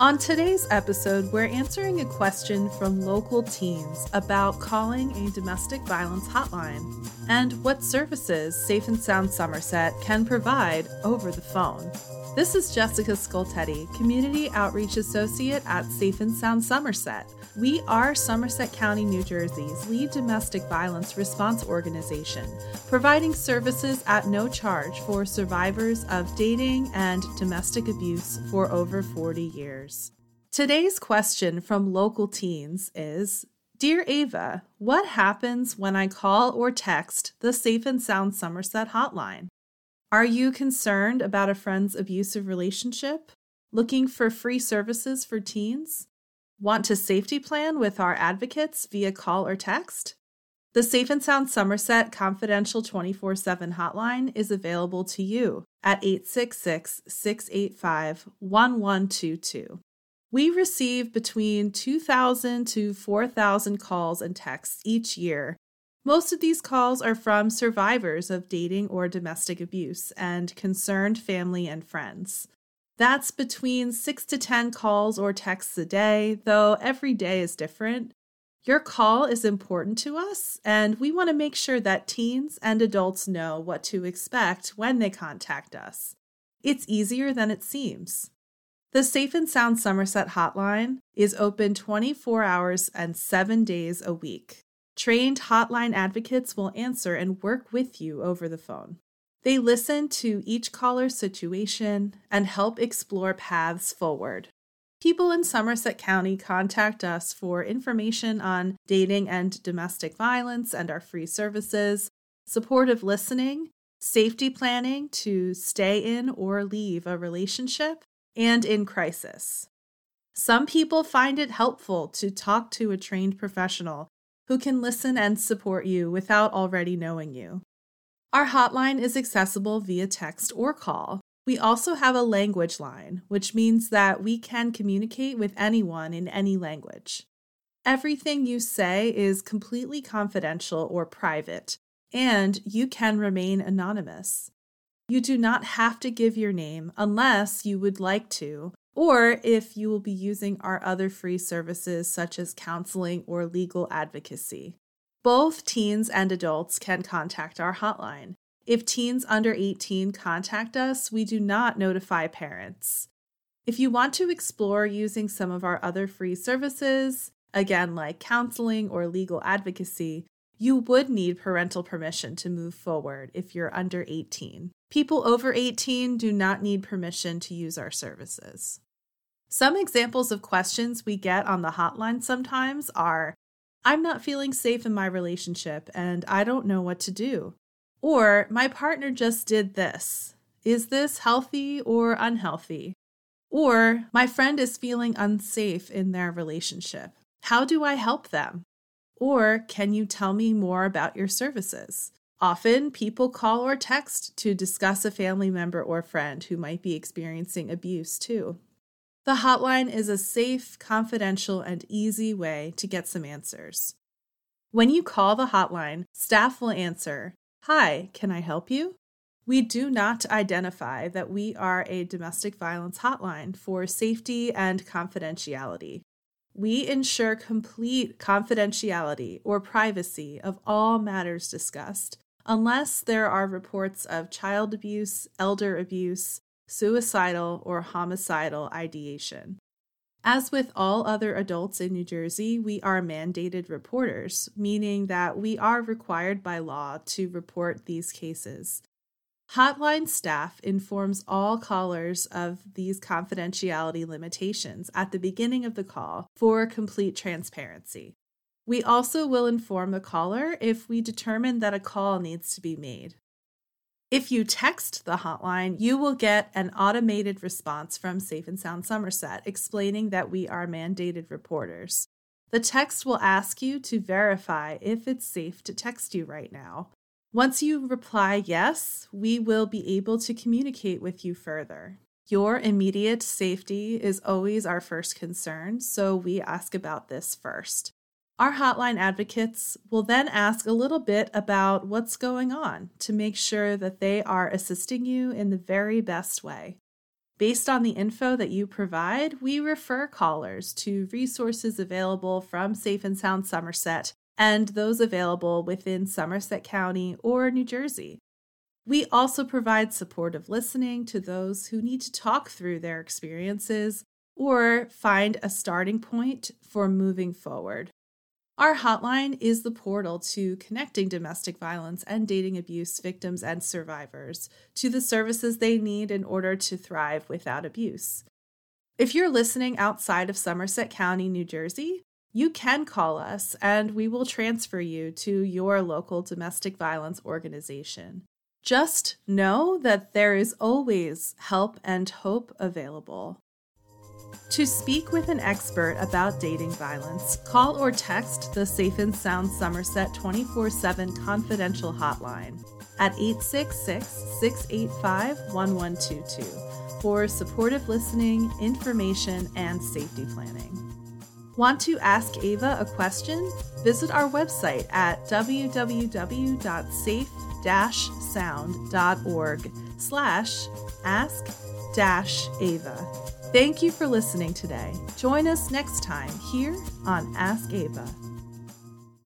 On today's episode, we're answering a question from local teens about calling a domestic violence hotline and what services Safe and Sound Somerset can provide over the phone. This is Jessica Scoltetti, Community Outreach Associate at Safe and Sound Somerset. We are Somerset County, New Jersey's lead domestic violence response organization, providing services at no charge for survivors of dating and domestic abuse for over 40 years. Today's question from local teens is Dear Ava, what happens when I call or text the Safe and Sound Somerset hotline? Are you concerned about a friend's abusive relationship? Looking for free services for teens? Want to safety plan with our advocates via call or text? The Safe and Sound Somerset confidential 24 7 hotline is available to you at 866 685 1122. We receive between 2,000 to 4,000 calls and texts each year. Most of these calls are from survivors of dating or domestic abuse and concerned family and friends. That's between six to 10 calls or texts a day, though every day is different. Your call is important to us, and we want to make sure that teens and adults know what to expect when they contact us. It's easier than it seems. The Safe and Sound Somerset hotline is open 24 hours and seven days a week. Trained hotline advocates will answer and work with you over the phone. They listen to each caller's situation and help explore paths forward. People in Somerset County contact us for information on dating and domestic violence and our free services, supportive listening, safety planning to stay in or leave a relationship, and in crisis. Some people find it helpful to talk to a trained professional who can listen and support you without already knowing you. Our hotline is accessible via text or call. We also have a language line, which means that we can communicate with anyone in any language. Everything you say is completely confidential or private, and you can remain anonymous. You do not have to give your name unless you would like to, or if you will be using our other free services such as counseling or legal advocacy. Both teens and adults can contact our hotline. If teens under 18 contact us, we do not notify parents. If you want to explore using some of our other free services, again, like counseling or legal advocacy, you would need parental permission to move forward if you're under 18. People over 18 do not need permission to use our services. Some examples of questions we get on the hotline sometimes are I'm not feeling safe in my relationship and I don't know what to do. Or, my partner just did this. Is this healthy or unhealthy? Or, my friend is feeling unsafe in their relationship. How do I help them? Or, can you tell me more about your services? Often, people call or text to discuss a family member or friend who might be experiencing abuse too. The hotline is a safe, confidential, and easy way to get some answers. When you call the hotline, staff will answer, Hi, can I help you? We do not identify that we are a domestic violence hotline for safety and confidentiality. We ensure complete confidentiality or privacy of all matters discussed, unless there are reports of child abuse, elder abuse, suicidal, or homicidal ideation. As with all other adults in New Jersey, we are mandated reporters, meaning that we are required by law to report these cases. Hotline staff informs all callers of these confidentiality limitations at the beginning of the call for complete transparency. We also will inform the caller if we determine that a call needs to be made. If you text the hotline, you will get an automated response from Safe and Sound Somerset explaining that we are mandated reporters. The text will ask you to verify if it's safe to text you right now. Once you reply yes, we will be able to communicate with you further. Your immediate safety is always our first concern, so we ask about this first. Our hotline advocates will then ask a little bit about what's going on to make sure that they are assisting you in the very best way. Based on the info that you provide, we refer callers to resources available from Safe and Sound Somerset and those available within Somerset County or New Jersey. We also provide supportive listening to those who need to talk through their experiences or find a starting point for moving forward. Our hotline is the portal to connecting domestic violence and dating abuse victims and survivors to the services they need in order to thrive without abuse. If you're listening outside of Somerset County, New Jersey, you can call us and we will transfer you to your local domestic violence organization. Just know that there is always help and hope available. To speak with an expert about dating violence, call or text the Safe and Sound Somerset 24 7 confidential hotline at 866 685 1122 for supportive listening, information, and safety planning. Want to ask Ava a question? Visit our website at www.safe-sound.org slash ask-ava. Thank you for listening today. Join us next time here on Ask Ava.